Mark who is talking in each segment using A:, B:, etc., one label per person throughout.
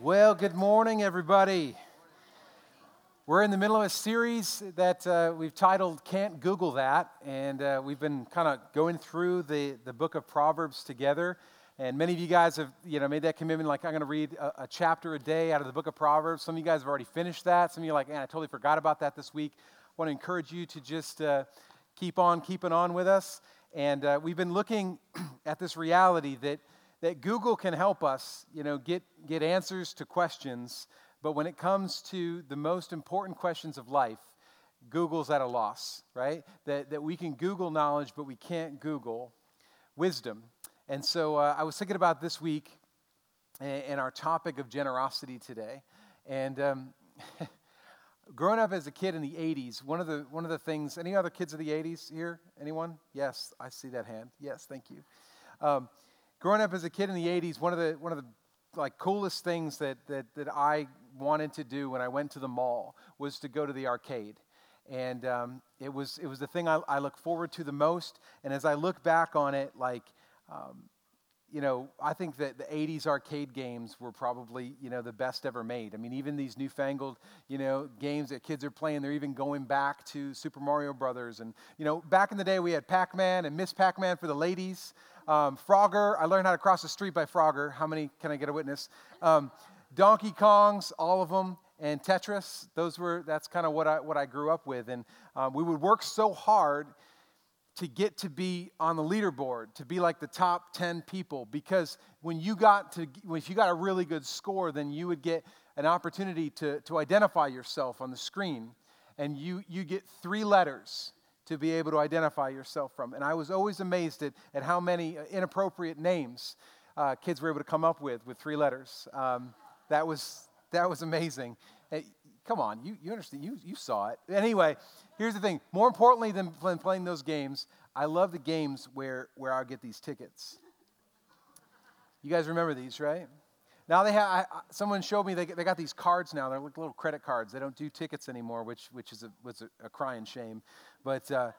A: Well, good morning, everybody. We're in the middle of a series that uh, we've titled Can't Google That. And uh, we've been kind of going through the, the book of Proverbs together. And many of you guys have you know, made that commitment like, I'm going to read a, a, chapter a day out of the book of Proverbs. Some of you guys have already finished that. Some of you are like, man, I totally forgot about that this week. I want to encourage you to just uh, keep on keeping on with us. And uh, we've been looking at this reality that that Google can help us, you know, get, get answers to questions, but when it comes to the most important questions of life, Google's at a loss, right? That, that we can Google knowledge, but we can't Google wisdom. And so uh, I was thinking about this week and our topic of generosity today. And um, growing up as a kid in the 80s, one of the, one of the things, any other kids of the 80s here? Anyone? Yes, I see that hand. Yes, thank you. Um, growing up as a kid in the 80s, one of the, one of the like coolest things that, that, that I wanted to do when I went to the mall was to go to the arcade. And um, it, was, it was the thing I, I look forward to the most. And as I look back on it, like, um, you know, I think that the 80s arcade games were probably, you know, the best ever made. I mean, even these newfangled, you know, games that kids are playing, they're even going back to Super Mario Brothers. And, you know, back in the day, we had Pac Man and Miss Pac Man for the ladies. Um, Frogger, I learned how to cross the street by Frogger. How many can I get a witness? Um, Donkey Kongs, all of them, and Tetris. Those were that's kind of what I what I grew up with, and um, we would work so hard to get to be on the leaderboard, to be like the top 10 people, because when you got to when you got a really good score, then you would get an opportunity to, to identify yourself on the screen, and you you get three letters to be able to identify yourself from. And I was always amazed at, at how many uh, inappropriate names uh, kids were able to come up with with three letters. Um, that, was, that was amazing. Hey, come on, you, you understand, you, you saw it. Anyway, here's the thing more importantly than playing those games, I love the games where, where I get these tickets. You guys remember these, right? Now they have. I, someone showed me they, they got these cards now. They're like little credit cards. They don't do tickets anymore, which which is a, was a, a crying shame. But uh,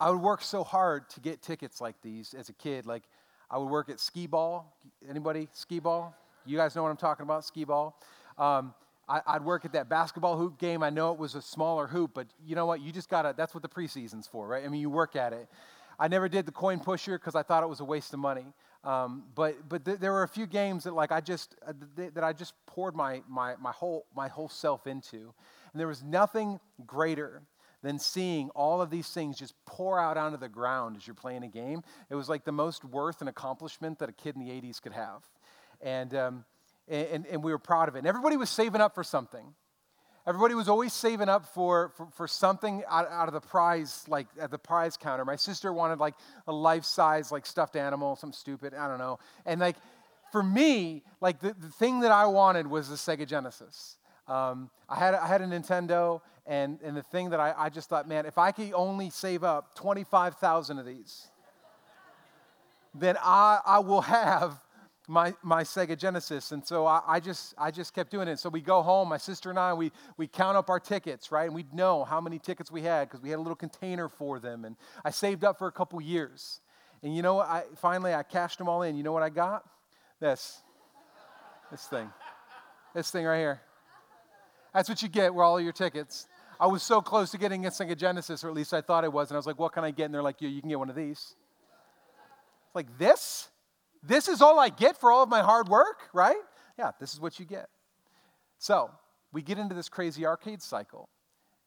A: I would work so hard to get tickets like these as a kid. Like I would work at skee ball. Anybody skee ball? You guys know what I'm talking about? Skee ball. Um, I, would work at that basketball hoop game. I know it was a smaller hoop, but you know what? You just gotta. That's what the preseason's for, right? I mean, you work at it. I never did the coin pusher because I thought it was a waste of money. Um, but but th- there were a few games that like I just uh, th- that I just poured my, my my whole my whole self into, and there was nothing greater than seeing all of these things just pour out onto the ground as you're playing a game. It was like the most worth and accomplishment that a kid in the 80s could have, and um, and, and we were proud of it. And everybody was saving up for something. Everybody was always saving up for, for, for something out, out, of the prize, like at the prize counter. My sister wanted like a life size, like stuffed animal, something stupid, I don't know. And like for me, like the, the thing that I wanted was the Sega Genesis. Um, I, had, I had a Nintendo, and, and the thing that I, I just thought, man, if I could only save up 25,000 of these, then I, I will have my, my Sega Genesis. And so I, I, just, I just kept doing it. So we go home, my sister and I, we, we count up our tickets, right? And we'd know how many tickets we had because we had a little container for them. And I saved up for a couple years. And you know what? I, finally, I cashed them all in. You know what I got? This. This thing. This thing right here. That's what you get with all your tickets. I was so close to getting a Sega Genesis, or at least I thought I was. And I was like, what can I get? And they're like, yeah, you can get one of these. It's like this? This is all I get for all of my hard work, right? Yeah, this is what you get. So we get into this crazy arcade cycle.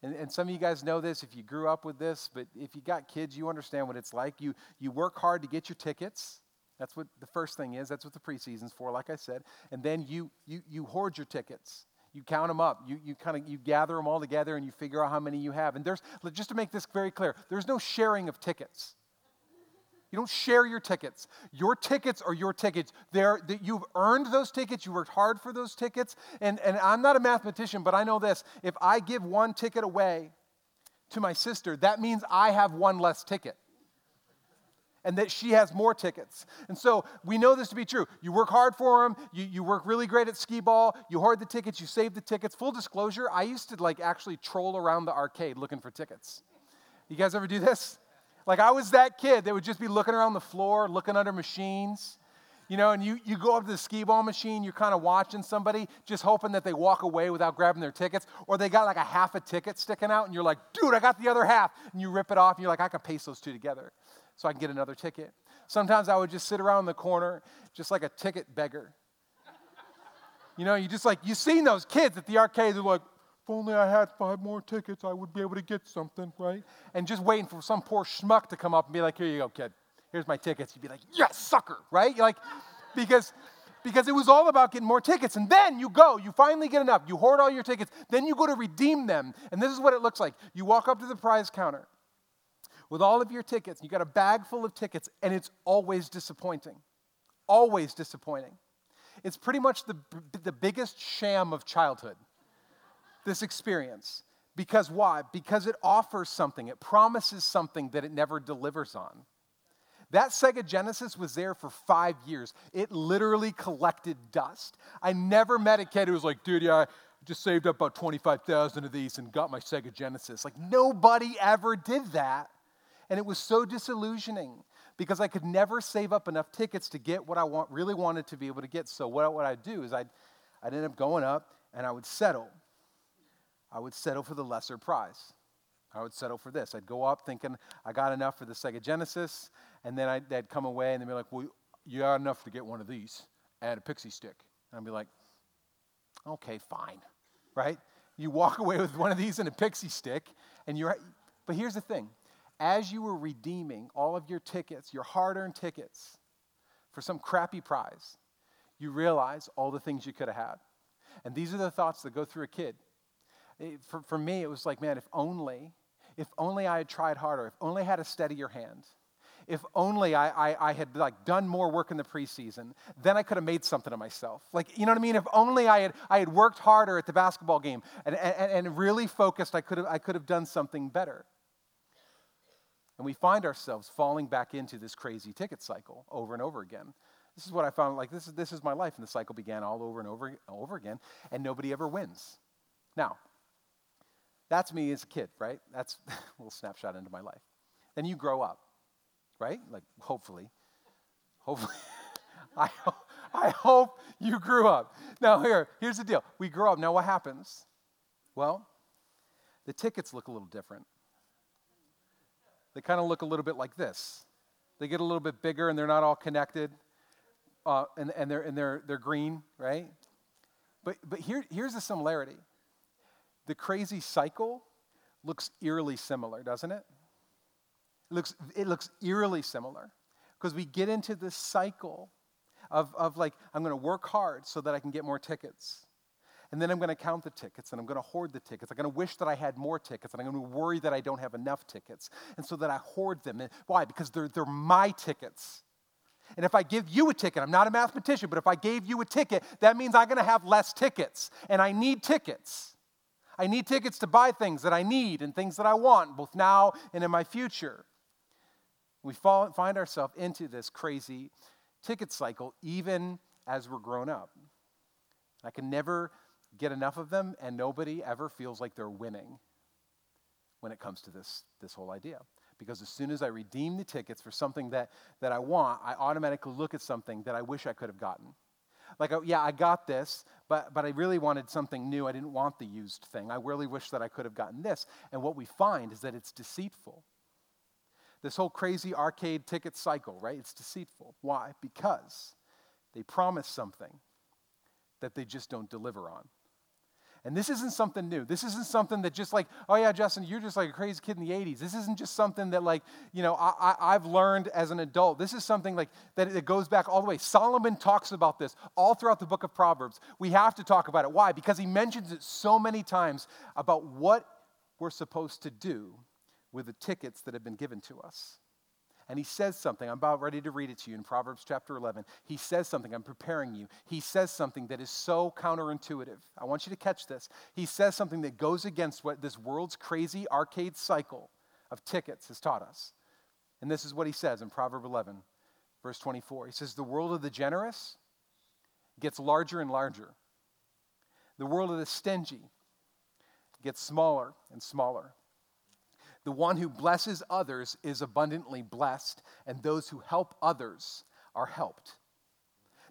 A: And, and, some of you guys know this if you grew up with this, but if you got kids, you understand what it's like. You, you work hard to get your tickets. That's what the first thing is. That's what the preseason's for, like I said. And then you, you, you hoard your tickets. You count them up. You, you kind of you gather them all together and you figure out how many you have. And there's just to make this very clear, there's no sharing of tickets. You don't share your tickets. Your tickets are your tickets. They're, that you've earned those tickets. You worked hard for those tickets. And, and I'm not a mathematician, but I know this. If I give one ticket away to my sister, that means I have one less ticket. And that she has more tickets. And so we know this to be true. You work hard for them, you, you work really great at skee ball, you hoard the tickets, you save the tickets. Full disclosure, I used to like actually troll around the arcade looking for tickets. You guys ever do this? Like I was that kid that would just be looking around the floor, looking under machines. You know, and you, you go up to the skee ball machine, you're kind of watching somebody, just hoping that they walk away without grabbing their tickets, or they got like a half a ticket sticking out, and you're like, dude, I got the other half. And you rip it off, and you're like, I can paste those two together so I can get another ticket. Sometimes I would just sit around the corner, just like a ticket beggar. You know, you just like, you've seen those kids at the arcade, they're like, if only I had five more tickets, I would be able to get something, right? And just waiting for some poor schmuck to come up and be like, here you go, kid. Here's my tickets. You'd be like, yes, sucker, right? You're like, because because it was all about getting more tickets. And then you go, you finally get enough, you hoard all your tickets, then you go to redeem them. And this is what it looks like. You walk up to the prize counter with all of your tickets, you got a bag full of tickets, and it's always disappointing. Always disappointing. It's pretty much the, the biggest sham of childhood this experience. Because why? Because it offers something, it promises something that it never delivers on. That Sega Genesis was there for five years. It literally collected dust. I never met a kid who was like, dude, yeah, I just saved up about 25,000 of these and got my Sega Genesis. Like, nobody ever did that. And it was so disillusioning because I could never save up enough tickets to get what I want, really wanted to be able to get. So, what, what I'd do is I'd, I'd end up going up and I would settle. I would settle for the lesser prize. I would settle for this. I'd go up thinking I got enough for the Sega Genesis, and then I'd, they'd come away and they'd be like, Well, you got enough to get one of these and a pixie stick. And I'd be like, Okay, fine. Right? You walk away with one of these and a pixie stick, and you're. But here's the thing as you were redeeming all of your tickets, your hard earned tickets, for some crappy prize, you realize all the things you could have had. And these are the thoughts that go through a kid for, for me, it was like, man, if only, if only I had tried harder, if only I had a steadier hand, if only I, I, I, had like done more work in the preseason, then I could have made something of myself. Like, you know what I mean? If only I had, I had worked harder at the basketball game and, and, and really focused, I could, have, I could have done something better. And we find ourselves falling back into this crazy ticket cycle over and over again. This is what I found like this is, this is my life. And the cycle began all over and over, over again, and nobody ever wins. Now, that's me as a kid, right? That's a little snapshot into my life. Then you grow up, right? Like, hopefully. Hopefully. I, I hope you grew up. Now, here, here's the deal. We grow up. Now, what happens? Well, the tickets look a little different. They kind of look a little bit like this. They get a little bit bigger and they're not all connected. Uh, and, and, they're, and they're, they're green, right? But, but here, here's the similarity the crazy cycle looks eerily similar, doesn't it? It looks, it looks eerily similar because we get into this cycle of, of like, I'm going to work hard so that I can get more tickets. And then I'm going to count the tickets and I'm going to hoard the tickets. I'm going to wish that I had more tickets and I'm going to worry that I don't have enough tickets. And so that I hoard them. And why? Because they're, they're my tickets. And if I give you a ticket, I'm not a mathematician, but if I gave you a ticket, that means I'm going to have less tickets. And I need tickets. I need tickets to buy things that I need and things that I want, both now and in my future. We fall, find ourselves into this crazy ticket cycle even as we're grown up. I can never get enough of them, and nobody ever feels like they're winning when it comes to this, this whole idea. Because as soon as I redeem the tickets for something that, that I want, I automatically look at something that I wish I could have gotten. Like, oh, yeah, I got this, but, but I really wanted something new. I didn't want the used thing. I really wish that I could have gotten this. And what we find is that it's deceitful. This whole crazy arcade ticket cycle, right? It's deceitful. Why? Because they promise something that they just don't deliver on. And this isn't something new. This isn't something that just like, oh yeah, Justin, you're just like a crazy kid in the 80s. This isn't just something that like, you know, I, have learned as an adult. This is something like that it goes back all the way. Solomon talks about this all throughout the book of Proverbs. We have to talk about it. Why? Because he mentions it so many times about what we're supposed to do with the tickets that have been given to us. And he says something. I'm about ready to read it to you in Proverbs chapter 11. He says something. I'm preparing you. He says something that is so counterintuitive. I want you to catch this. He says something that goes against what this world's crazy arcade cycle of tickets has taught us. And this is what he says in Proverbs 11, verse 24. He says, The world of the generous gets larger and larger, the world of the stingy gets smaller and smaller. The one who blesses others is abundantly blessed, and those who help others are helped.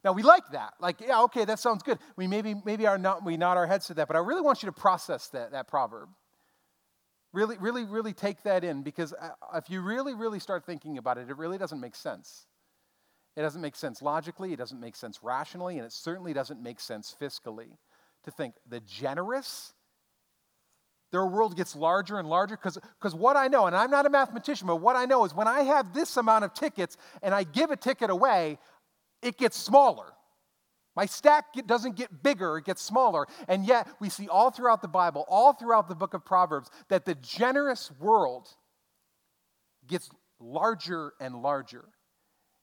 A: Now we like that. Like, yeah, okay, that sounds good. We maybe maybe are not we nod our heads to that, but I really want you to process that, that proverb. Really, really, really take that in because uh, if you really, really start thinking about it, it really doesn't make sense. It doesn't make sense logically, it doesn't make sense rationally, and it certainly doesn't make sense fiscally to think the generous their world gets larger and larger because what I know, and I'm not a mathematician, but what I know is when I have this amount of tickets and I give a ticket away, it gets smaller. My stack doesn't get bigger, it gets smaller. And yet, we see all throughout the Bible, all throughout the book of Proverbs, that the generous world gets larger and larger.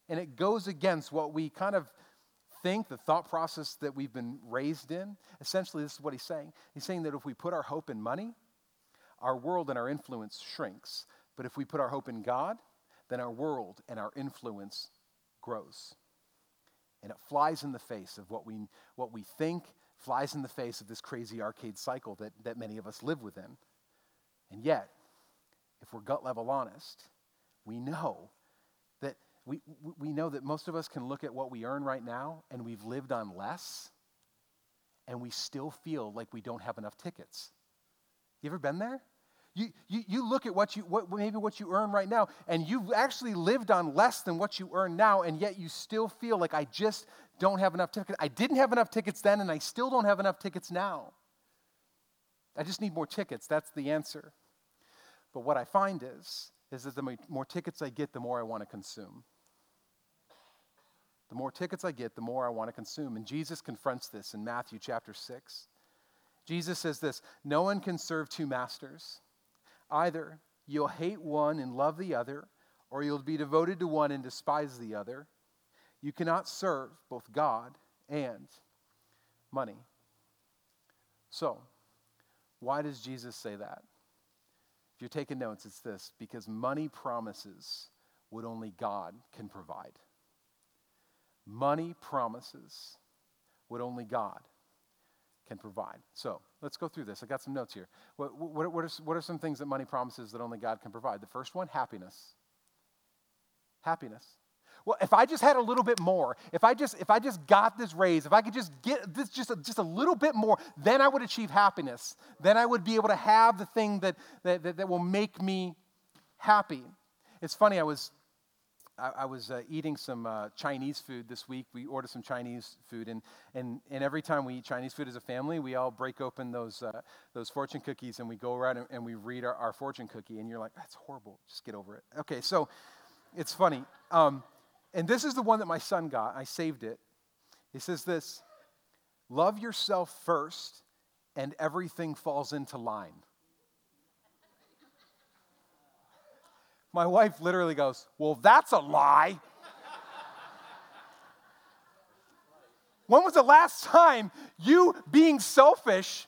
A: And it goes against what we kind of think, the thought process that we've been raised in. Essentially, this is what he's saying. He's saying that if we put our hope in money, our world and our influence shrinks. But if we put our hope in God, then our world and our influence grows. And it flies in the face of what we, what we think, flies in the face of this crazy arcade cycle that, that many of us live within. And yet, if we're gut level honest, we know we, we know that most of us can look at what we earn right now and we've lived on less and we still feel like we don't have enough tickets. You ever been there? You, you, you look at what you, what, maybe what you earn right now, and you've actually lived on less than what you earn now, and yet you still feel like I just don't have enough tickets. I didn't have enough tickets then, and I still don't have enough tickets now. I just need more tickets. That's the answer. But what I find is, is that the more tickets I get, the more I want to consume. The more tickets I get, the more I want to consume. And Jesus confronts this in Matthew chapter 6. Jesus says this No one can serve two masters. Either you'll hate one and love the other, or you'll be devoted to one and despise the other. You cannot serve both God and money. So, why does Jesus say that? If you're taking notes, it's this because money promises what only God can provide. Money promises what only God can provide. So let's go through this. I got some notes here. What, what, what, are, what are some things that money promises that only God can provide? The first one, happiness. Happiness. Well, if I just had a little bit more, if I just if I just got this raise, if I could just get this just a, just a little bit more, then I would achieve happiness. Then I would be able to have the thing that that, that, that will make me happy. It's funny. I was I, I was uh, eating some uh, Chinese food this week. We ordered some Chinese food, and, and, and every time we eat Chinese food as a family, we all break open those, uh, those fortune cookies and we go around and, and we read our, our, fortune cookie. And you're like, that's horrible. Just get over it. Okay, so it's funny. Um, and this is the one that my son got. I saved it. He says this Love yourself first, and everything falls into line. My wife literally goes, Well, that's a lie. when was the last time you being selfish?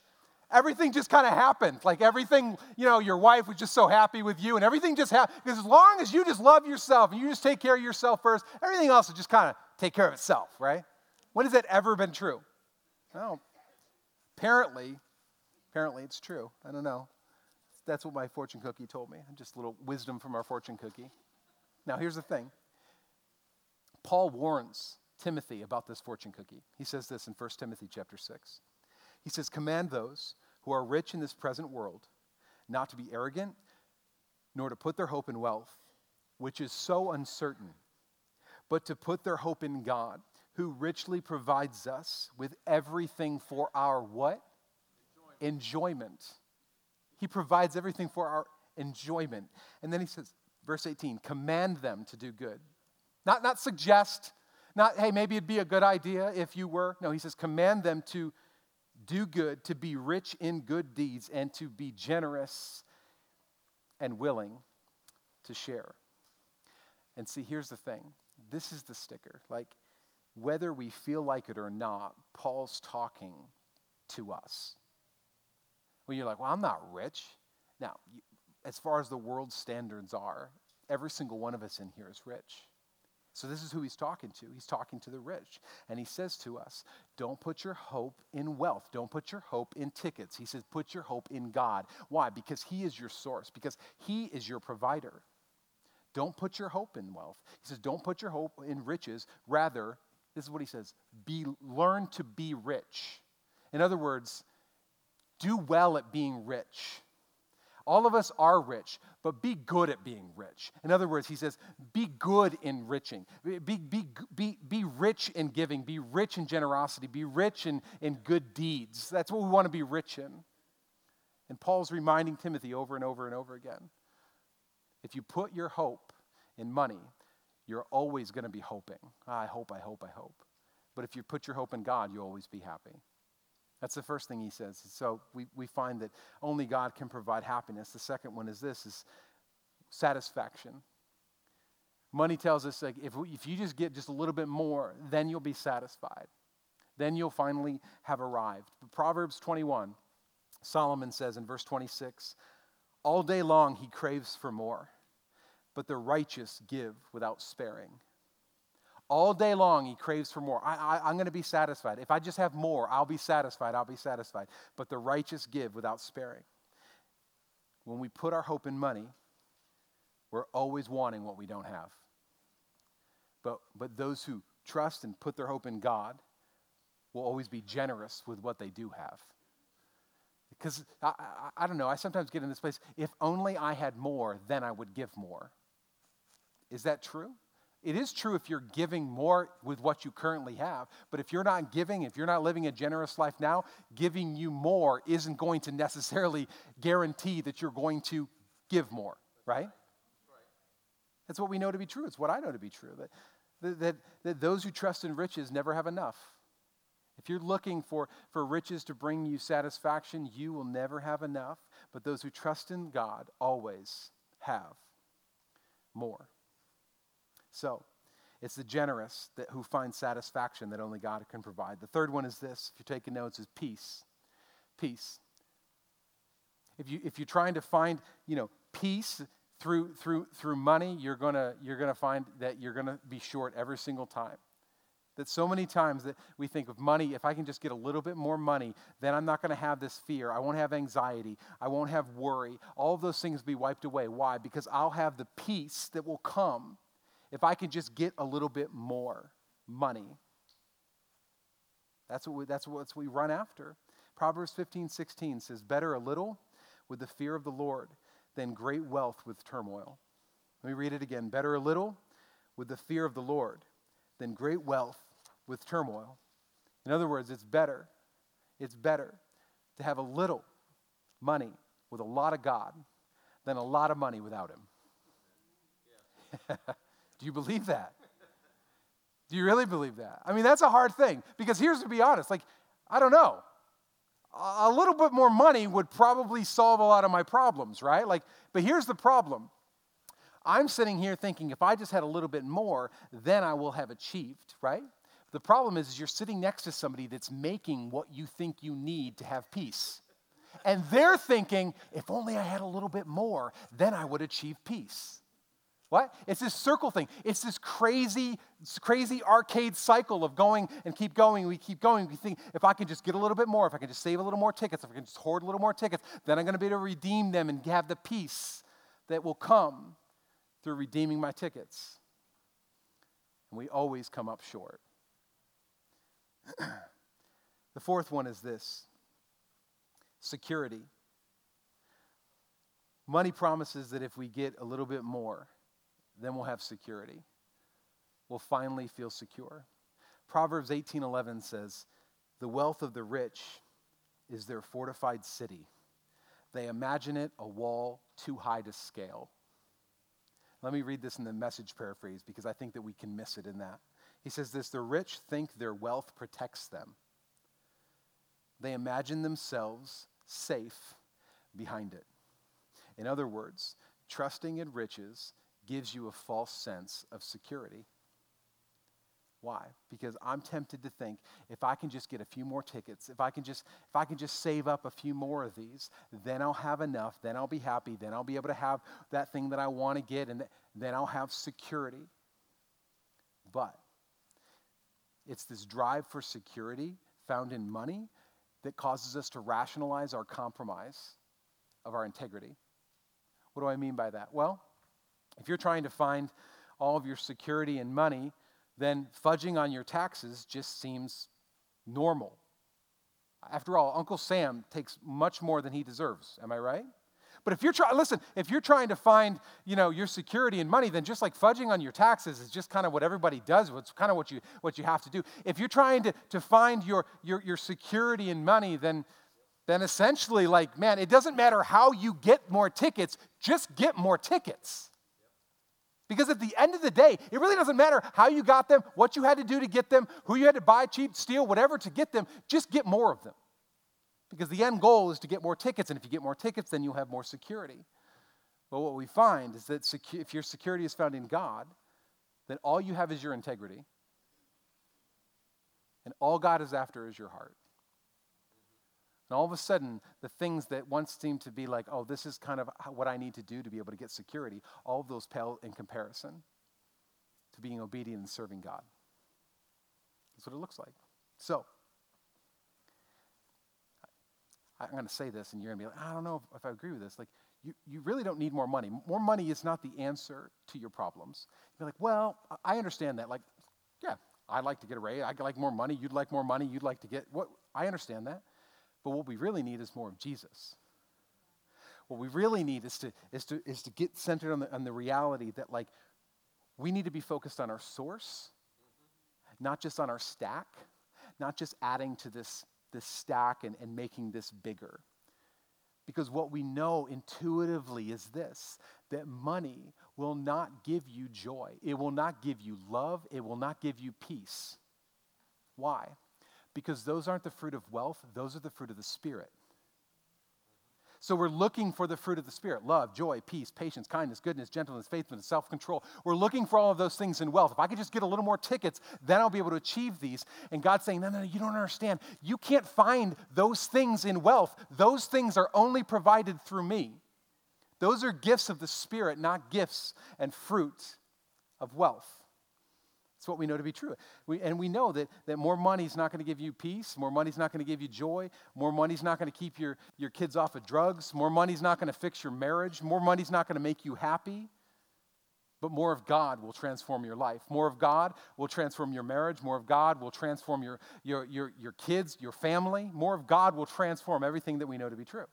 A: Everything just kind of happened. Like everything, you know, your wife was just so happy with you, and everything just happened. Because as long as you just love yourself and you just take care of yourself first, everything else will just kind of take care of itself, right? When has that ever been true? Well, apparently, apparently it's true. I don't know. That's what my fortune cookie told me. Just a little wisdom from our fortune cookie. Now, here's the thing Paul warns Timothy about this fortune cookie. He says this in 1 Timothy chapter 6. He says, Command those who are rich in this present world not to be arrogant, nor to put their hope in wealth, which is so uncertain, but to put their hope in God, who richly provides us with everything for our what? Enjoyment. Enjoyment. He provides everything for our enjoyment. And then he says, verse 18, command them to do good. Not, not suggest, not, hey, maybe it'd be a good idea if you were. No, he says, command them to do good, to be rich in good deeds, and to be generous and willing to share. And see, here's the thing this is the sticker. Like, whether we feel like it or not, Paul's talking to us you're like, well, I'm not rich. Now, as far as the world's standards are, every single one of us in here is rich. So, this is who he's talking to. He's talking to the rich. And he says to us, Don't put your hope in wealth. Don't put your hope in tickets. He says, Put your hope in God. Why? Because he is your source, because he is your provider. Don't put your hope in wealth. He says, Don't put your hope in riches. Rather, This is what he says be, learn to be rich. In other words, do well at being rich. All of us are rich, but be good at being rich. In other words, he says, be good in enriching. Be, be, be, be rich in giving. Be rich in generosity. Be rich in, in good deeds. That's what we want to be rich in. And Paul's reminding Timothy over and over and over again if you put your hope in money, you're always going to be hoping. I hope, I hope, I hope. But if you put your hope in God, you'll always be happy. That's the first thing he says. So we, we find that only God can provide happiness. The second one is this is satisfaction. Money tells us like if, if you just get just a little bit more, then you'll be satisfied. Then you'll finally have arrived. But Proverbs 21, Solomon says in verse 26, all day long he craves for more, but the righteous give without sparing. All day long, he craves for more. I, am going to be satisfied. If I just have more, I'll be satisfied. I'll be satisfied. But the righteous give without sparing. When we put our hope in money, we're always wanting what we don't have. But, but those who trust and put their hope in God will always be generous with what they do have. Because I, I, I don't know, I sometimes get in this place if only I had more, then I would give more. Is that true? It is true if you're giving more with what you currently have, but if you're not giving, if you're not living a generous life now, giving you more isn't going to necessarily guarantee that you're going to give more, right? That's what we know to be true. It's what I know to be true. That, that, that those who trust in riches never have enough. If you're looking for, for riches to bring you satisfaction, you will never have enough. But those who trust in God always have more. So, it's the generous that, who find satisfaction that only God can provide. The third one is this, if you're taking notes, is peace. Peace. If, you, if you're trying to find, you know, peace through, through, through money, you're going to you're gonna find that you're going to be short every single time. That so many times that we think of money, if I can just get a little bit more money, then I'm not going to have this fear. I won't have anxiety. I won't have worry. All of those things be wiped away. Why? Because I'll have the peace that will come if I can just get a little bit more money. That's what we, that's what we run after. Proverbs 15, 16 says, Better a little with the fear of the Lord than great wealth with turmoil. Let me read it again. Better a little with the fear of the Lord than great wealth with turmoil. In other words, it's better. It's better to have a little money with a lot of God than a lot of money without Him. Yeah. Do you believe that? Do you really believe that? I mean, that's a hard thing because here's to be honest, like, I don't know. A little bit more money would probably solve a lot of my problems, right? Like, but here's the problem. I'm sitting here thinking if I just had a little bit more, then I will have achieved, right? The problem is, is you're sitting next to somebody that's making what you think you need to have peace. And they're thinking, if only I had a little bit more, then I would achieve peace. What? It's this circle thing. It's this crazy, crazy arcade cycle of going and keep going. We keep going. We think if I can just get a little bit more, if I can just save a little more tickets, if I can just hoard a little more tickets, then I'm going to be able to redeem them and have the peace that will come through redeeming my tickets. And we always come up short. the fourth one is this security. Money promises that if we get a little bit more, then we'll have security. We'll finally feel secure. Proverbs 18:11 says, "The wealth of the rich is their fortified city. They imagine it a wall too high to scale." Let me read this in the message paraphrase because I think that we can miss it in that. He says this, "The rich think their wealth protects them. They imagine themselves safe behind it." In other words, trusting in riches gives you a false sense of security. Why? Because I'm tempted to think if I can just get a few more tickets, if I can just if I can just save up a few more of these, then I'll have enough, then I'll be happy, then I'll be able to have that thing that I want to get and then I'll have security. But it's this drive for security found in money that causes us to rationalize our compromise of our integrity. What do I mean by that? Well, if you're trying to find all of your security and money, then fudging on your taxes just seems normal. After all, Uncle Sam takes much more than he deserves. Am I right? But if you're trying, listen, if you're trying to find, you know, your security and money, then just like fudging on your taxes is just kind of what everybody does. It's kind of what you what you have to do. If you're trying to, to find your, your your security and money, then then essentially, like, man, it doesn't matter how you get more tickets, just get more tickets. Because at the end of the day, it really doesn't matter how you got them, what you had to do to get them, who you had to buy cheap, steal, whatever to get them, just get more of them. Because the end goal is to get more tickets, and if you get more tickets, then you'll have more security. But what we find is that secu- if your security is found in God, then all you have is your integrity, and all God is after is your heart. And all of a sudden, the things that once seemed to be like, oh, this is kind of what I need to do to be able to get security, all of those pale in comparison to being obedient and serving God. That's what it looks like. So, I'm going to say this, and you're going to be like, I don't know if, if I agree with this. Like, you, you really don't need more money. More money is not the answer to your problems. You're like, well, I understand that. Like, yeah, I'd like to get a raise. I'd like more money. You'd like more money. You'd like to get what? I understand that. But what we really need is more of Jesus. What we really need is to, is to, is to get centered on the, on the reality that, like, we need to be focused on our source, not just on our stack, not just adding to this, this stack and, and making this bigger. Because what we know intuitively is this that money will not give you joy, it will not give you love, it will not give you peace. Why? Because those aren't the fruit of wealth, those are the fruit of the Spirit. So we're looking for the fruit of the Spirit love, joy, peace, patience, kindness, goodness, gentleness, faithfulness, self control. We're looking for all of those things in wealth. If I could just get a little more tickets, then I'll be able to achieve these. And God's saying, no, no, no, you don't understand. You can't find those things in wealth. Those things are only provided through me. Those are gifts of the Spirit, not gifts and fruit of wealth. It's what we know to be true. We, and we know that, that more money is not going to give you peace. More money is not going to give you joy. More money is not going to keep your, your kids off of drugs. More money is not going to fix your marriage. More money is not going to make you happy. But more of God will transform your life. More of God will transform your marriage. More of God will transform your, your, your, your kids, your family. More of God will transform everything that we know to be true.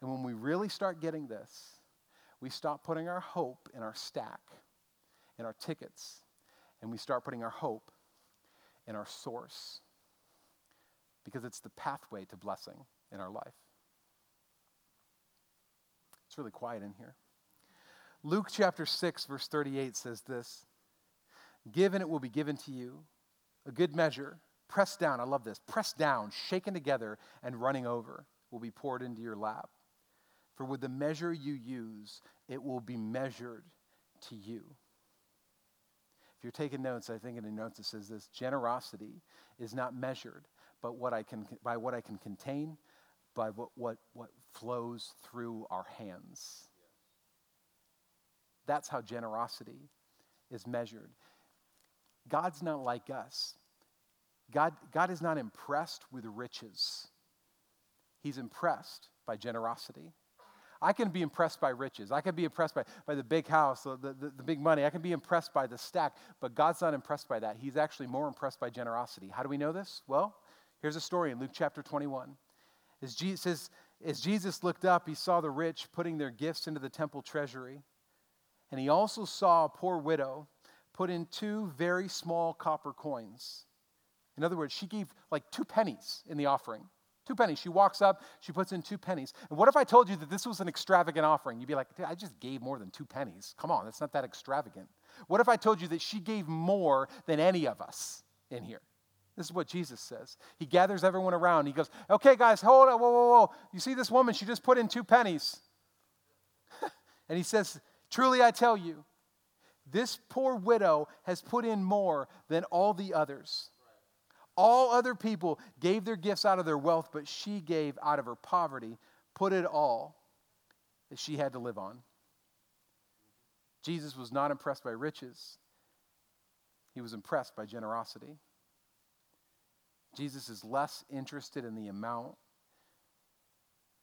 A: And when we really start getting this, we stop putting our hope in our stack, in our tickets, and we start putting our hope in our source because it's the pathway to blessing in our life. It's really quiet in here. Luke chapter 6, verse 38 says this Give and it will be given to you, a good measure, pressed down, I love this, pressed down, shaken together, and running over will be poured into your lap. For with the measure you use, it will be measured to you. If you're taking notes, I think in the notes it says this generosity is not measured but what I can, by what I can contain, by what, what, what flows through our hands. That's how generosity is measured. God's not like us. God, God is not impressed with riches, He's impressed by generosity. I can be impressed by riches. I can be impressed by, by the big house, the, the, the big money. I can be impressed by the stack, but God's not impressed by that. He's actually more impressed by generosity. How do we know this? Well, here's a story in Luke chapter 21. As Jesus, as Jesus looked up, he saw the rich putting their gifts into the temple treasury, and he also saw a poor widow put in two very small copper coins. In other words, she gave like two pennies in the offering. Two pennies. She walks up, she puts in two pennies. And what if I told you that this was an extravagant offering? You'd be like, I just gave more than two pennies. Come on, that's not that extravagant. What if I told you that she gave more than any of us in here? This is what Jesus says. He gathers everyone around. He goes, Okay, guys, hold on. Whoa, whoa, whoa. You see this woman? She just put in two pennies. and he says, Truly I tell you, this poor widow has put in more than all the others. All other people gave their gifts out of their wealth, but she gave out of her poverty, put it all that she had to live on. Jesus was not impressed by riches, he was impressed by generosity. Jesus is less interested in the amount,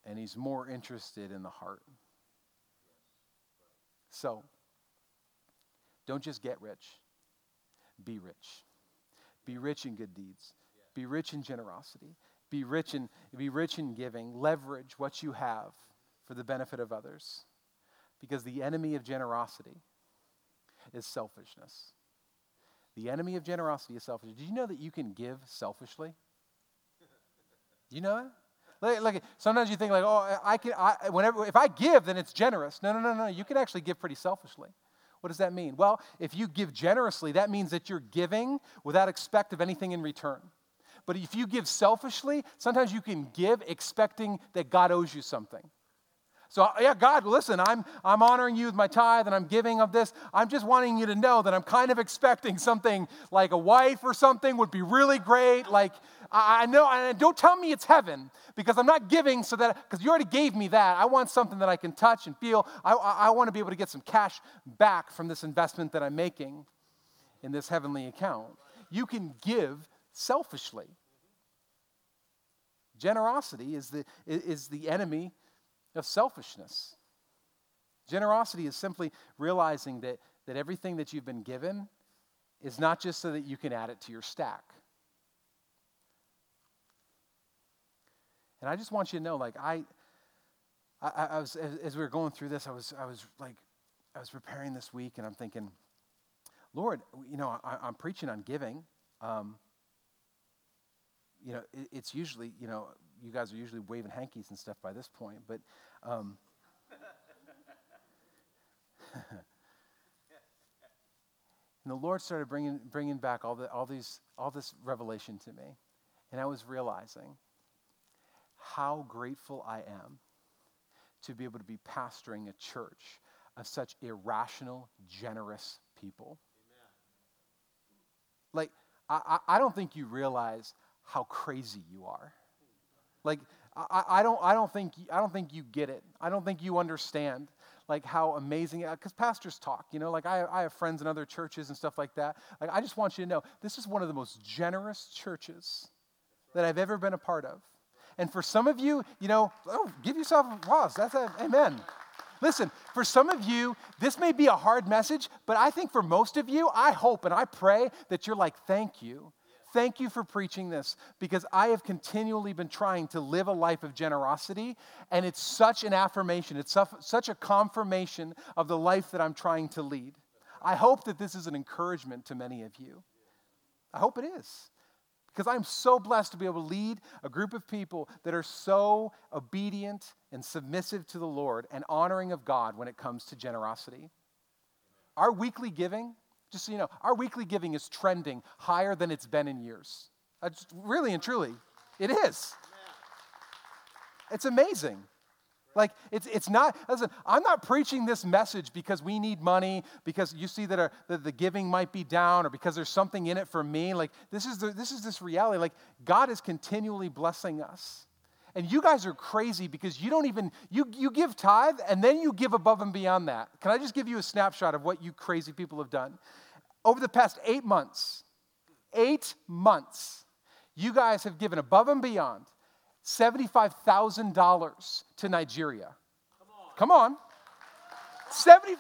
A: and he's more interested in the heart. So, don't just get rich. be rich. Be rich in good deeds. Be rich in generosity. Be rich in, be rich in giving. Leverage what you have for the benefit of others. Because the enemy of generosity is selfishness. The enemy of generosity is selfishness. Did you know that you can give selfishly? Do you know it? Like, like, sometimes you think like, oh, I can. I, whenever if I give, then it's generous. No, no, no, no. You can actually give pretty selfishly. What does that mean? Well, if you give generously, that means that you're giving without expect of anything in return. But if you give selfishly, sometimes you can give expecting that God owes you something. So, yeah, God, listen, I'm, I'm honoring you with my tithe and I'm giving of this. I'm just wanting you to know that I'm kind of expecting something like a wife or something would be really great. Like, I, know, and don't tell me it's heaven because I'm not giving so that, because you already gave me that. I want something that I can touch and feel. I, I, I want to be able to get some cash back from this investment that I'm making in this heavenly account. You can give selfishly. Generosity is the, is the enemy of selfishness. Generosity is simply realizing that, that everything that you've been given is not just so that you can add it to your stack. And I just want you to know, like, I, I, I was, as, we were going through this, I was, I was like, I was preparing this week and I'm thinking, Lord, you know, I, am preaching on giving. Um, you know, it, it's usually, you know, you guys are usually waving hankies and stuff by this point, but. Um, and the Lord started bringing, bringing back all, the, all, these, all this revelation to me. And I was realizing how grateful I am to be able to be pastoring a church of such irrational, generous people. Amen. Like, I, I don't think you realize how crazy you are. Like, I, I, don't, I, don't think, I don't think you get it. I don't think you understand like how amazing uh, because pastors talk you know like I, I have friends in other churches and stuff like that like i just want you to know this is one of the most generous churches that i've ever been a part of and for some of you you know oh give yourself a applause that's a amen listen for some of you this may be a hard message but i think for most of you i hope and i pray that you're like thank you Thank you for preaching this because I have continually been trying to live a life of generosity, and it's such an affirmation. It's such a confirmation of the life that I'm trying to lead. I hope that this is an encouragement to many of you. I hope it is because I'm so blessed to be able to lead a group of people that are so obedient and submissive to the Lord and honoring of God when it comes to generosity. Our weekly giving, just so you know, our weekly giving is trending higher than it's been in years. Really and truly, it is. It's amazing. Like, it's, it's not, listen, I'm not preaching this message because we need money, because you see that, our, that the giving might be down, or because there's something in it for me. Like, this is, the, this is this reality. Like, God is continually blessing us. And you guys are crazy because you don't even, you, you give tithe and then you give above and beyond that. Can I just give you a snapshot of what you crazy people have done? Over the past eight months, eight months, you guys have given above and beyond $75,000 to Nigeria. Come on. Come on. 70,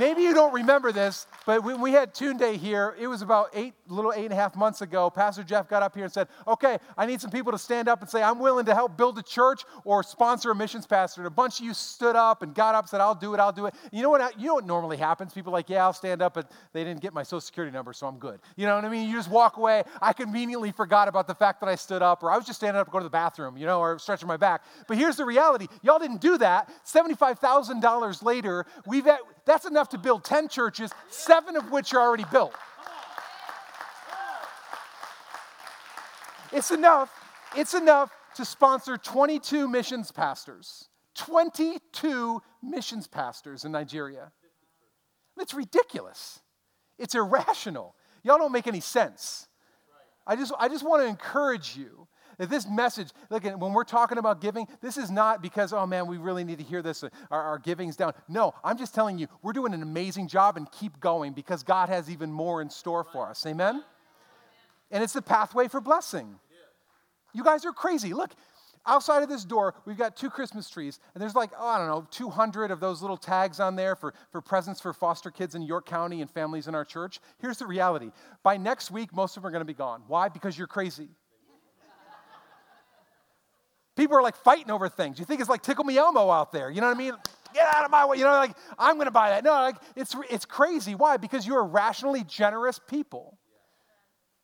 A: Maybe you don't remember this, but when we had Tune Day here, it was about eight, little eight and a half months ago. Pastor Jeff got up here and said, Okay, I need some people to stand up and say, I'm willing to help build a church or sponsor a missions pastor. And a bunch of you stood up and got up and said, I'll do it, I'll do it. You know what, you know what normally happens? People like, Yeah, I'll stand up, but they didn't get my social security number, so I'm good. You know what I mean? You just walk away. I conveniently forgot about the fact that I stood up, or I was just standing up to go to the bathroom, you know, or stretching my back. But here's the reality y'all didn't do that. $75,000 later, we've that's enough to build 10 churches, seven of which are already built. It's enough. It's enough to sponsor 22 missions pastors. 22 missions pastors in Nigeria. It's ridiculous. It's irrational. Y'all don't make any sense. I just, I just want to encourage you this message, look, when we're talking about giving, this is not because, oh man, we really need to hear this, our, our giving's down. No, I'm just telling you, we're doing an amazing job and keep going because God has even more in store for us. Amen? And it's the pathway for blessing. You guys are crazy. Look, outside of this door, we've got two Christmas trees, and there's like, oh, I don't know, 200 of those little tags on there for, for presents for foster kids in York County and families in our church. Here's the reality by next week, most of them are going to be gone. Why? Because you're crazy. People are like fighting over things. You think it's like Tickle Me Elmo out there. You know what I mean? Get out of my way. You know, like, I'm going to buy that. No, like, it's, it's crazy. Why? Because you're rationally generous people.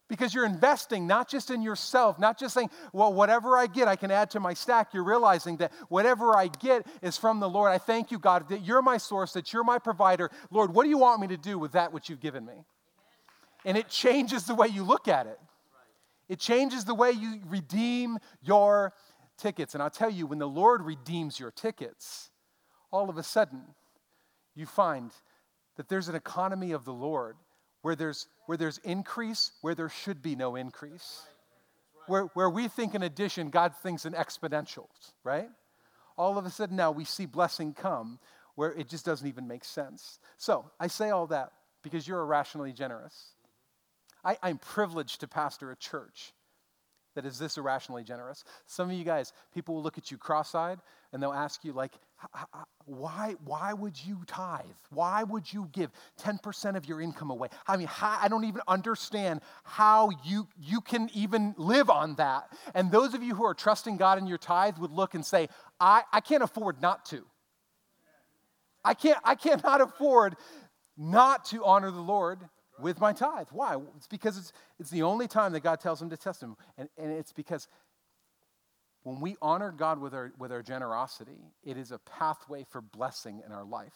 A: Because you're investing not just in yourself, not just saying, well, whatever I get, I can add to my stack. You're realizing that whatever I get is from the Lord. I thank you, God, that you're my source, that you're my provider. Lord, what do you want me to do with that which you've given me? And it changes the way you look at it. It changes the way you redeem your tickets. And I'll tell you, when the Lord redeems your tickets, all of a sudden you find that there's an economy of the Lord where there's, where there's increase where there should be no increase. Where, where we think in addition, God thinks in exponentials, right? All of a sudden now we see blessing come where it just doesn't even make sense. So I say all that because you're irrationally generous. I, I'm privileged to pastor a church that is this irrationally generous. Some of you guys, people will look at you cross eyed and they'll ask you, like, why, why would you tithe? Why would you give 10% of your income away? I mean, how, I don't even understand how you, you can even live on that. And those of you who are trusting God in your tithe would look and say, I, I can't afford not to. I can't, I cannot afford not to honor the Lord with my tithe. Why? It's because it's, it's the only time that God tells him to test him. And, and it's because when we honor God with our, with our generosity, it is a pathway for blessing in our life.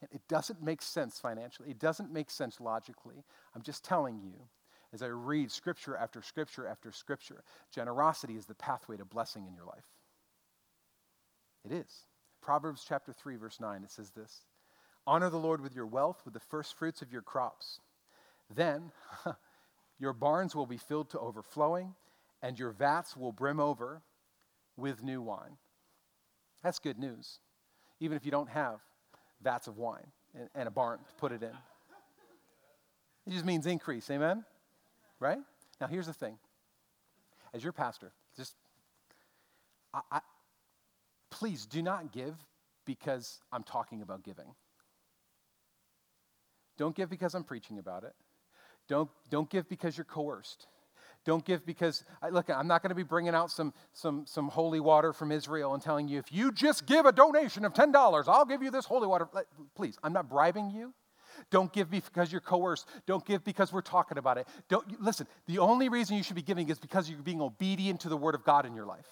A: And it doesn't make sense financially, it doesn't make sense logically. I'm just telling you, as I read scripture after scripture after scripture, generosity is the pathway to blessing in your life. It is. Proverbs chapter 3, verse 9, it says this Honor the Lord with your wealth, with the first fruits of your crops. Then your barns will be filled to overflowing, and your vats will brim over with new wine. That's good news, even if you don't have vats of wine and, and a barn to put it in. It just means increase, amen? Right? Now, here's the thing. As your pastor, just I, I, please do not give because I'm talking about giving. Don't give because I'm preaching about it. Don't, don't give because you're coerced. Don't give because, I, look, I'm not going to be bringing out some, some, some holy water from Israel and telling you, if you just give a donation of $10, I'll give you this holy water. Please, I'm not bribing you. Don't give because you're coerced. Don't give because we're talking about it. Don't, listen, the only reason you should be giving is because you're being obedient to the word of God in your life.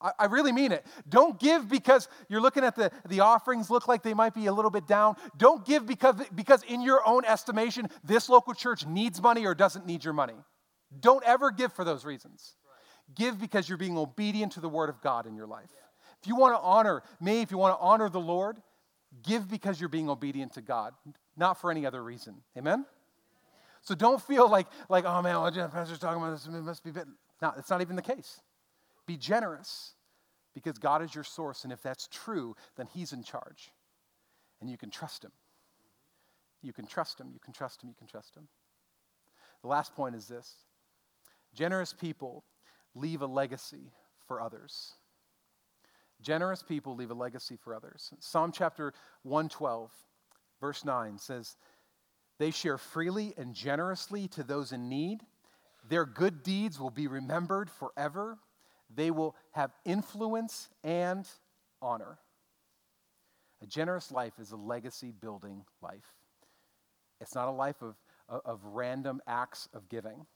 A: I, really mean it. Don't give because you're looking at the, the offerings look like they might be a little bit down. Don't give because, because, in your own estimation, this local church needs money or doesn't need your money. Don't ever give for those reasons. Give because you're being obedient to the word of God in your life. If you want to honor me, if you want to honor the Lord, give because you're being obedient to God, not for any other reason. Amen? So don't feel like, like oh man, well, Pastor's talking about this, it must be bit. No, it's not even the case. Be generous because God is your source, and if that's true, then He's in charge. And you can trust Him. You can trust Him, you can trust Him, you can trust Him. The last point is this generous people leave a legacy for others. Generous people leave a legacy for others. Psalm chapter 112, verse 9 says, They share freely and generously to those in need. Their good deeds will be remembered forever. They will have influence and honor. A generous life is a legacy building life. It's not a life of, of random acts of giving,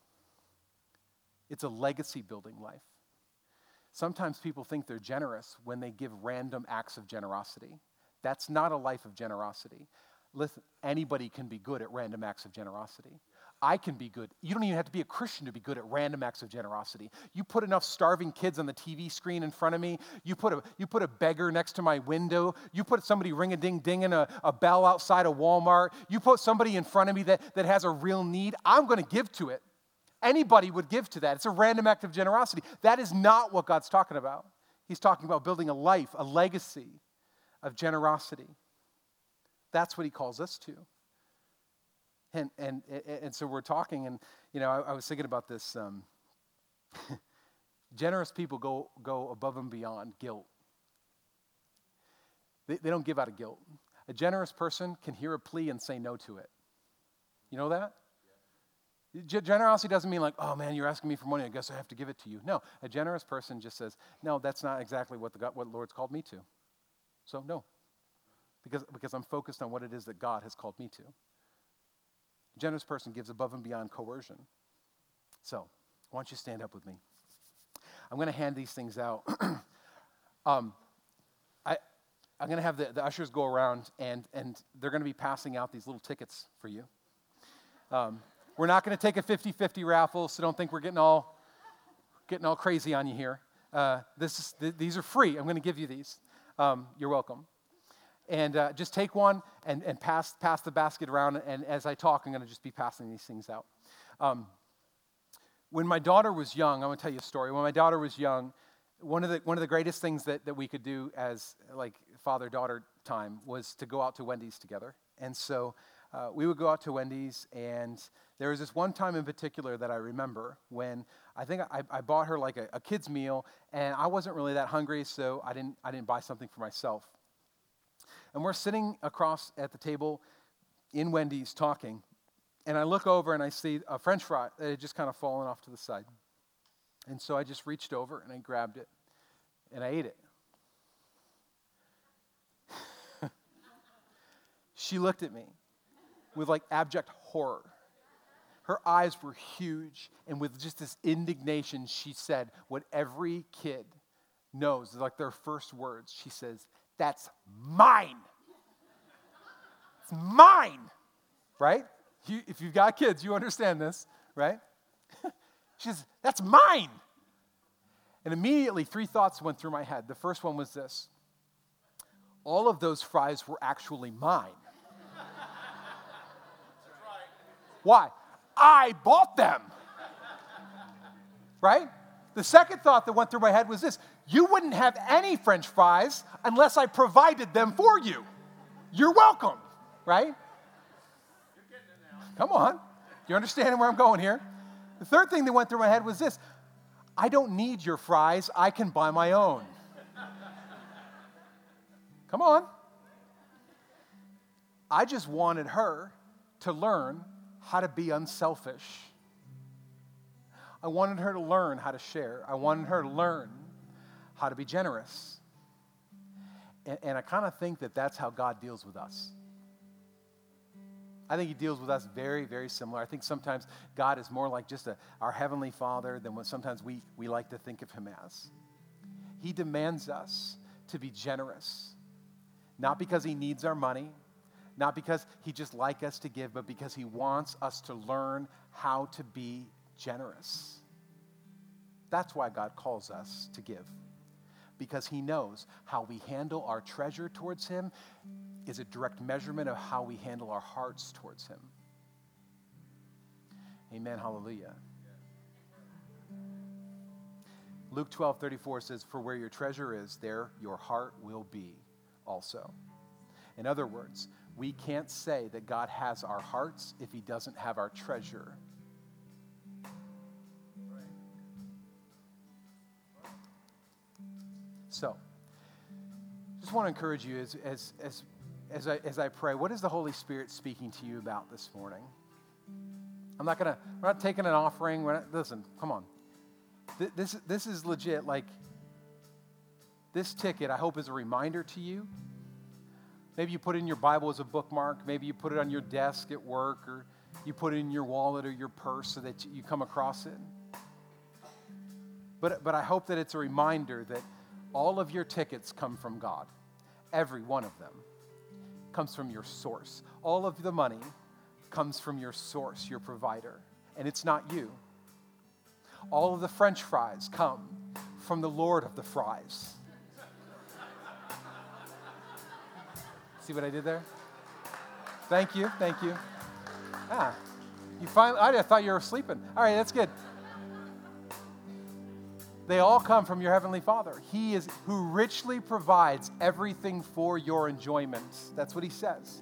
A: it's a legacy building life. Sometimes people think they're generous when they give random acts of generosity. That's not a life of generosity. Listen, anybody can be good at random acts of generosity. I can be good. You don't even have to be a Christian to be good at random acts of generosity. You put enough starving kids on the TV screen in front of me. You put a, you put a beggar next to my window. You put somebody ring a ding ding in a, a bell outside of Walmart. You put somebody in front of me that, that has a real need. I'm going to give to it. Anybody would give to that. It's a random act of generosity. That is not what God's talking about. He's talking about building a life, a legacy of generosity. That's what he calls us to. And, and, and so we're talking, and, you know, I, I was thinking about this. Um, generous people go, go above and beyond guilt. They, they don't give out of guilt. A generous person can hear a plea and say no to it. You know that? Generosity doesn't mean like, oh man, you're asking me for money. I guess I have to give it to you. No, a generous person just says, no, that's not exactly what the God, what the Lord's called me to. So no, because because I'm focused on what it is that God has called me to. Generous person gives above and beyond coercion. So, why don't you stand up with me? I'm going to hand these things out. um, I, I'm going to have the, the ushers go around, and, and they're going to be passing out these little tickets for you. Um, we're not going to take a 50 50 raffle, so don't think we're getting all, getting all crazy on you here. Uh, this is, th- these are free. I'm going to give you these. Um, you're welcome. And uh, just take one and, and pass, pass the basket around. And as I talk, I'm going to just be passing these things out. Um, when my daughter was young, I'm going to tell you a story. When my daughter was young, one of the, one of the greatest things that, that we could do as like father daughter time was to go out to Wendy's together. And so uh, we would go out to Wendy's, and there was this one time in particular that I remember when I think I, I bought her like a, a kid's meal, and I wasn't really that hungry, so I didn't, I didn't buy something for myself. And we're sitting across at the table in Wendy's talking, and I look over and I see a french fry that had just kind of fallen off to the side. And so I just reached over and I grabbed it and I ate it. she looked at me with like abject horror. Her eyes were huge, and with just this indignation, she said what every kid knows, like their first words. She says, That's mine. It's mine, right? You, if you've got kids, you understand this, right? she says, That's mine. And immediately, three thoughts went through my head. The first one was this all of those fries were actually mine. Why? I bought them. Right? The second thought that went through my head was this you wouldn't have any french fries unless I provided them for you. You're welcome, right? Come on. You understand where I'm going here? The third thing that went through my head was this I don't need your fries, I can buy my own. Come on. I just wanted her to learn how to be unselfish. I wanted her to learn how to share. I wanted her to learn how to be generous. And, and I kind of think that that's how God deals with us. I think He deals with us very, very similar. I think sometimes God is more like just a, our Heavenly Father than what sometimes we, we like to think of Him as. He demands us to be generous, not because He needs our money, not because he just like us to give, but because he wants us to learn how to be generous. That's why God calls us to give. Because he knows how we handle our treasure towards him is a direct measurement of how we handle our hearts towards him. Amen. Hallelujah. Luke 12, 34 says, For where your treasure is, there your heart will be also. In other words, we can't say that God has our hearts if He doesn't have our treasure. So, just want to encourage you as, as, as, as, I, as I pray, what is the Holy Spirit speaking to you about this morning? I'm not going to, we're not taking an offering. We're not, listen, come on. This, this is legit. Like, this ticket, I hope, is a reminder to you Maybe you put it in your Bible as a bookmark. Maybe you put it on your desk at work, or you put it in your wallet or your purse so that you come across it. But, but I hope that it's a reminder that all of your tickets come from God. Every one of them comes from your source. All of the money comes from your source, your provider, and it's not you. All of the french fries come from the Lord of the fries. See what I did there? Thank you, thank you. Ah, you finally, I thought you were sleeping. All right, that's good. They all come from your Heavenly Father. He is who richly provides everything for your enjoyment. That's what He says.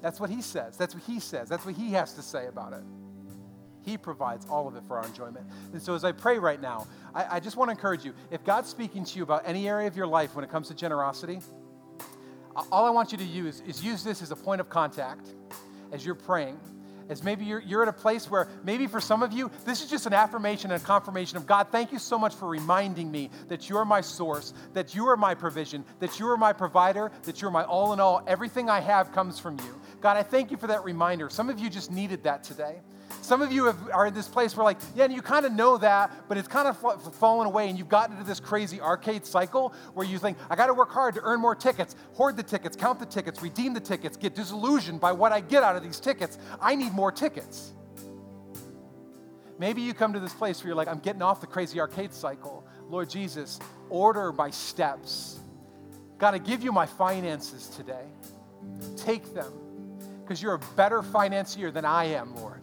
A: That's what He says. That's what He says. That's what He has to say about it. He provides all of it for our enjoyment. And so, as I pray right now, I, I just want to encourage you if God's speaking to you about any area of your life when it comes to generosity, all I want you to use is use this as a point of contact as you're praying as maybe you're, you're at a place where maybe for some of you, this is just an affirmation and a confirmation of God, thank you so much for reminding me that you're my source, that you are my provision, that you are my provider, that you're my all in all. Everything I have comes from you. God, I thank you for that reminder. Some of you just needed that today. Some of you have, are in this place where, like, yeah, you kind of know that, but it's kind of fallen away, and you've gotten into this crazy arcade cycle where you think, I got to work hard to earn more tickets, hoard the tickets, count the tickets, redeem the tickets, get disillusioned by what I get out of these tickets. I need more tickets. Maybe you come to this place where you're like, I'm getting off the crazy arcade cycle. Lord Jesus, order my steps. Got to give you my finances today. Take them because you're a better financier than I am, Lord.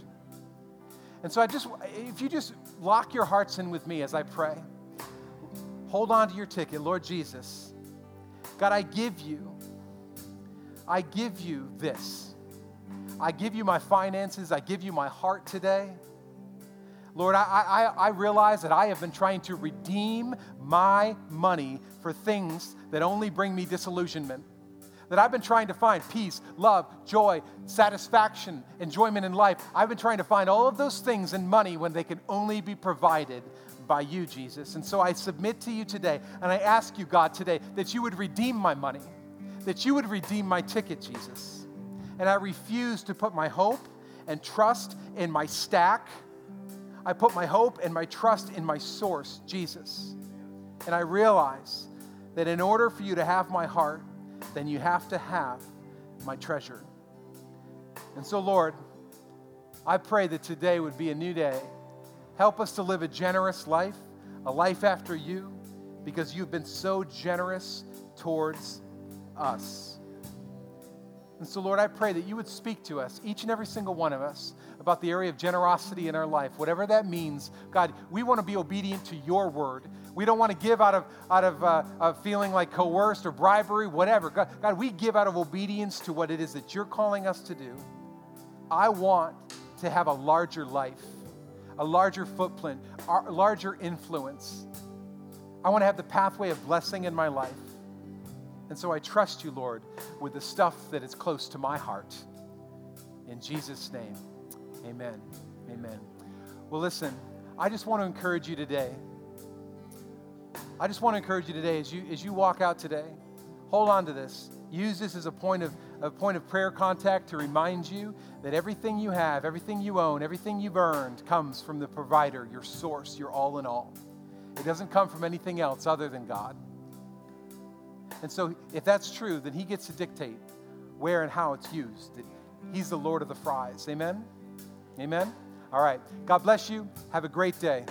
A: And so I just, if you just lock your hearts in with me as I pray, hold on to your ticket, Lord Jesus. God, I give you, I give you this. I give you my finances. I give you my heart today. Lord, I, I, I realize that I have been trying to redeem my money for things that only bring me disillusionment that I've been trying to find peace, love, joy, satisfaction, enjoyment in life. I've been trying to find all of those things in money when they can only be provided by you, Jesus. And so I submit to you today, and I ask you, God, today, that you would redeem my money, that you would redeem my ticket, Jesus. And I refuse to put my hope and trust in my stack. I put my hope and my trust in my source, Jesus. And I realize that in order for you to have my heart, then you have to have my treasure. And so, Lord, I pray that today would be a new day. Help us to live a generous life, a life after you, because you've been so generous towards us. And so, Lord, I pray that you would speak to us, each and every single one of us, about the area of generosity in our life, whatever that means. God, we want to be obedient to your word. We don't want to give out of, out of, uh, feeling like coerced or bribery, whatever. God, God, we give out of obedience to what it is that you're calling us to do. I want to have a larger life, a larger footprint, a larger influence. I want to have the pathway of blessing in my life. And so I trust you, Lord, with the stuff that is close to my heart. In Jesus' name, amen. Amen. Well, listen, I just want to encourage you today. I just want to encourage you today as you, as you walk out today, hold on to this. Use this as a point of, a point of prayer contact to remind you that everything you have, everything you own, everything you've earned comes from the provider, your source, your all in all. It doesn't come from anything else other than God. And so, if that's true, then He gets to dictate where and how it's used. He's the Lord of the fries. Amen? Amen? All right. God bless you. Have a great day.